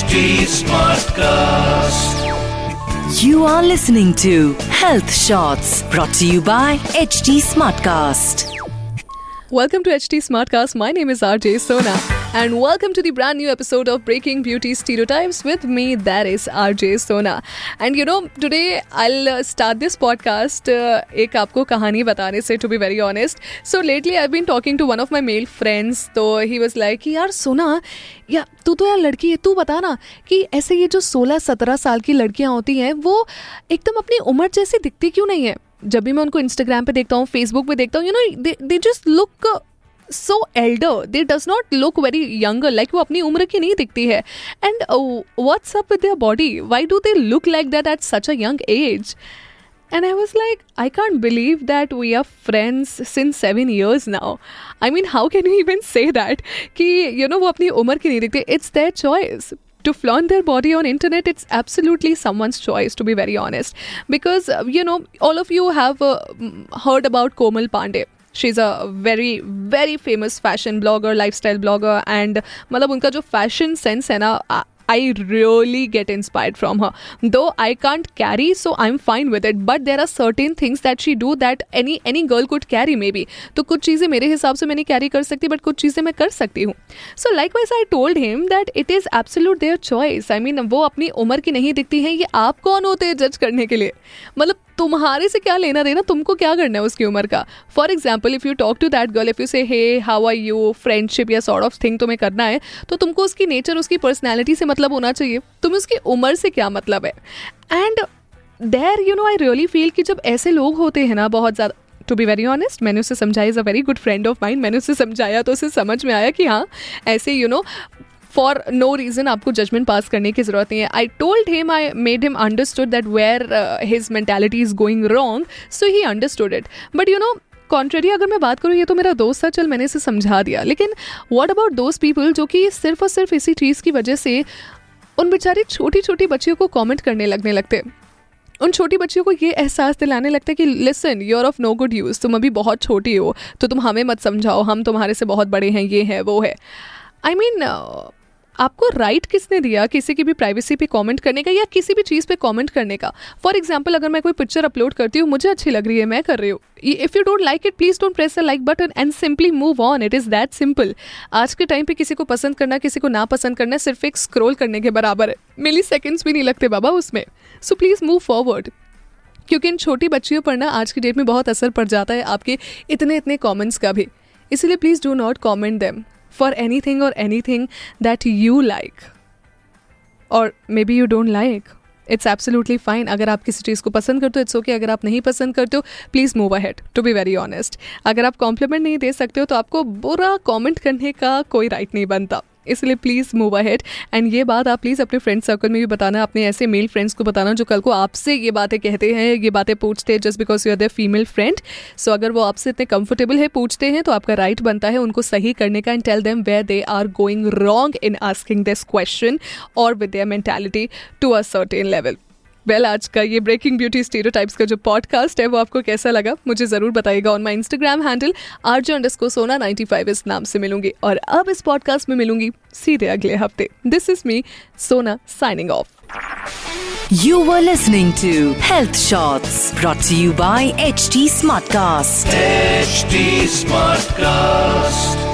HD Smartcast. You are listening to Health Shots brought to you by HT Smartcast. Welcome to HT Smartcast. My name is RJ Sona, and welcome to the brand new episode of breaking beauty stereotypes with me there is R J Sona and you know today I start this podcast एक आपको कहानी बताने से to be very honest so lately I been talking to one of my male friends तो he was like कि यार सोना, या तू तो यार लड़की है, तू बता ना कि ऐसे ये जो 16-17 साल की लड़कियाँ होती हैं, वो एकदम अपनी उम्र जैसी दिखती क्यों नहीं है? जब भी मैं उनको इंस्टाग्राम पे देखता हूँ फेसबुक पे देखता हूँ you know they just look So elder they does not look very younger like वो अपनी उम्र की नहीं दिखती है and what's up with their body why do they look like that at such a young age And I was like, I can't believe that we are friends since seven years now. I mean, how can you even say that? कि you know वो अपनी उम्र की नहीं दिखती. It's their choice. To flaunt their body on internet, it's absolutely someone's choice. To be very honest, because uh, you know all of you have uh, mm, heard about Komal Pandey. She is a very very famous fashion blogger lifestyle blogger and मतलब उनका जो fashion sense है ना I really get inspired from her though I can't carry so I am fine with it but there are certain things that she do that any any girl could carry maybe तो कुछ चीज़ें मेरे हिसाब से मैं नहीं carry कर सकती बट कुछ चीज़ें मैं कर सकती हूँ. So likewise I told him that it is absolute their choice I mean वो अपनी उम्र की नहीं दिखती है, ये आप कौन होते हैं जज करने के लिए? मतलब तुम्हारे से क्या लेना देना? तुमको क्या करना है उसकी उम्र का? For example if you talk to that girl if you say hey how are you friendship या सॉर्ट ऑफ़ थिंग तुम्हें करना है तो तुमको उसकी नेचर उसकी पर्सनैलिटी से मतलब होना चाहिए। तुम्हें उसकी उम्र से क्या मतलब है? And there you know I really feel कि जब ऐसे लोग होते हैं ना, बहुत ज़्यादा टू बी वेरी ऑनेस्ट मैंने उसे समझाया is a very good friend of mind मैंने उसे समझाया तो उसे समझ में आया कि हाँ ऐसे you know for no reason आपको जजमेंट पास करने की ज़रूरत नहीं है। I told him I made him understood that where his mentality is going wrong so he understood it but you know contrary अगर मैं बात करूँ ये तो मेरा दोस्त था चल मैंने इसे समझा दिया। लेकिन वॉट अबाउट दोज पीपल जो कि सिर्फ़ और सिर्फ़ इसी चीज़ की वजह से उन बेचारी छोटी छोटी बच्चियों को कॉमेंट करने लगने लगते। उन छोटी बच्चियों को ये एहसास दिलाने लगता है कि listen your of no good use तुम अभी बहुत छोटी हो तो तुम हमें मत समझाओ। हम तुम्हारे से बहुत बड़े हैं ये है वो है। आई I मीन mean, आपको राइट किसने दिया किसी की भी प्राइवेसी पे कमेंट करने का या किसी भी चीज़ पे कमेंट करने का? फॉर एग्ज़ाम्पल अगर मैं कोई पिक्चर अपलोड करती हूँ, मुझे अच्छी लग रही है, मैं कर रही हूँ। If you don't like it please don't press a like button and simply move on it is that simple आज के टाइम पे किसी को पसंद करना, किसी को ना पसंद करना सिर्फ़ एक स्क्रोल करने के बराबर है। मिली सेकेंड्स भी नहीं लगते बाबा उसमें। सो प्लीज़ मूव फॉरवर्ड क्योंकि इन छोटी बच्चियों पर ना आज की डेट में बहुत असर पड़ जाता है आपके इतने इतने कॉमेंट्स का भी। इसलिए please do not comment them for anything और anything that you like और maybe you don't like it's absolutely fine अगर आप किसी चीज़ को पसंद करते हो इट्स ओके अगर आप नहीं पसंद करते हो please move ahead to be very honest अगर आप कॉम्प्लीमेंट नहीं दे सकते हो तो आपको बुरा कॉमेंट करने का कोई राइट नहीं बनता। इसलिए प्लीज़ मूव अहेड एंड ये बात आप प्लीज़ अपने फ्रेंड सर्कल में भी बताना, अपने ऐसे मेल फ्रेंड्स को बताना जो कल को आपसे ये बातें कहते हैं, ये बातें पूछते हैं just because you are the female friend so अगर वो आपसे इतने कंफर्टेबल है, पूछते हैं तो आपका राइट right बनता है उनको सही करने का and tell them where they are going wrong in asking this question और with their mentality to a certain level well आज का ये ब्रेकिंग ब्यूटी स्टीरियोटाइप्स का जो पॉडकास्ट है वो आपको कैसा लगा मुझे ज़रूर बताइएगा on my Instagram handle RJ underscore Sona ninety five इस नाम से मिलूँगी और अब इस पॉडकास्ट में मिलूँगी सीधे अगले हफ़्ते this is me Sona signing off You were listening to Health Shots brought to you by HT Smartcast. HD Smartcast.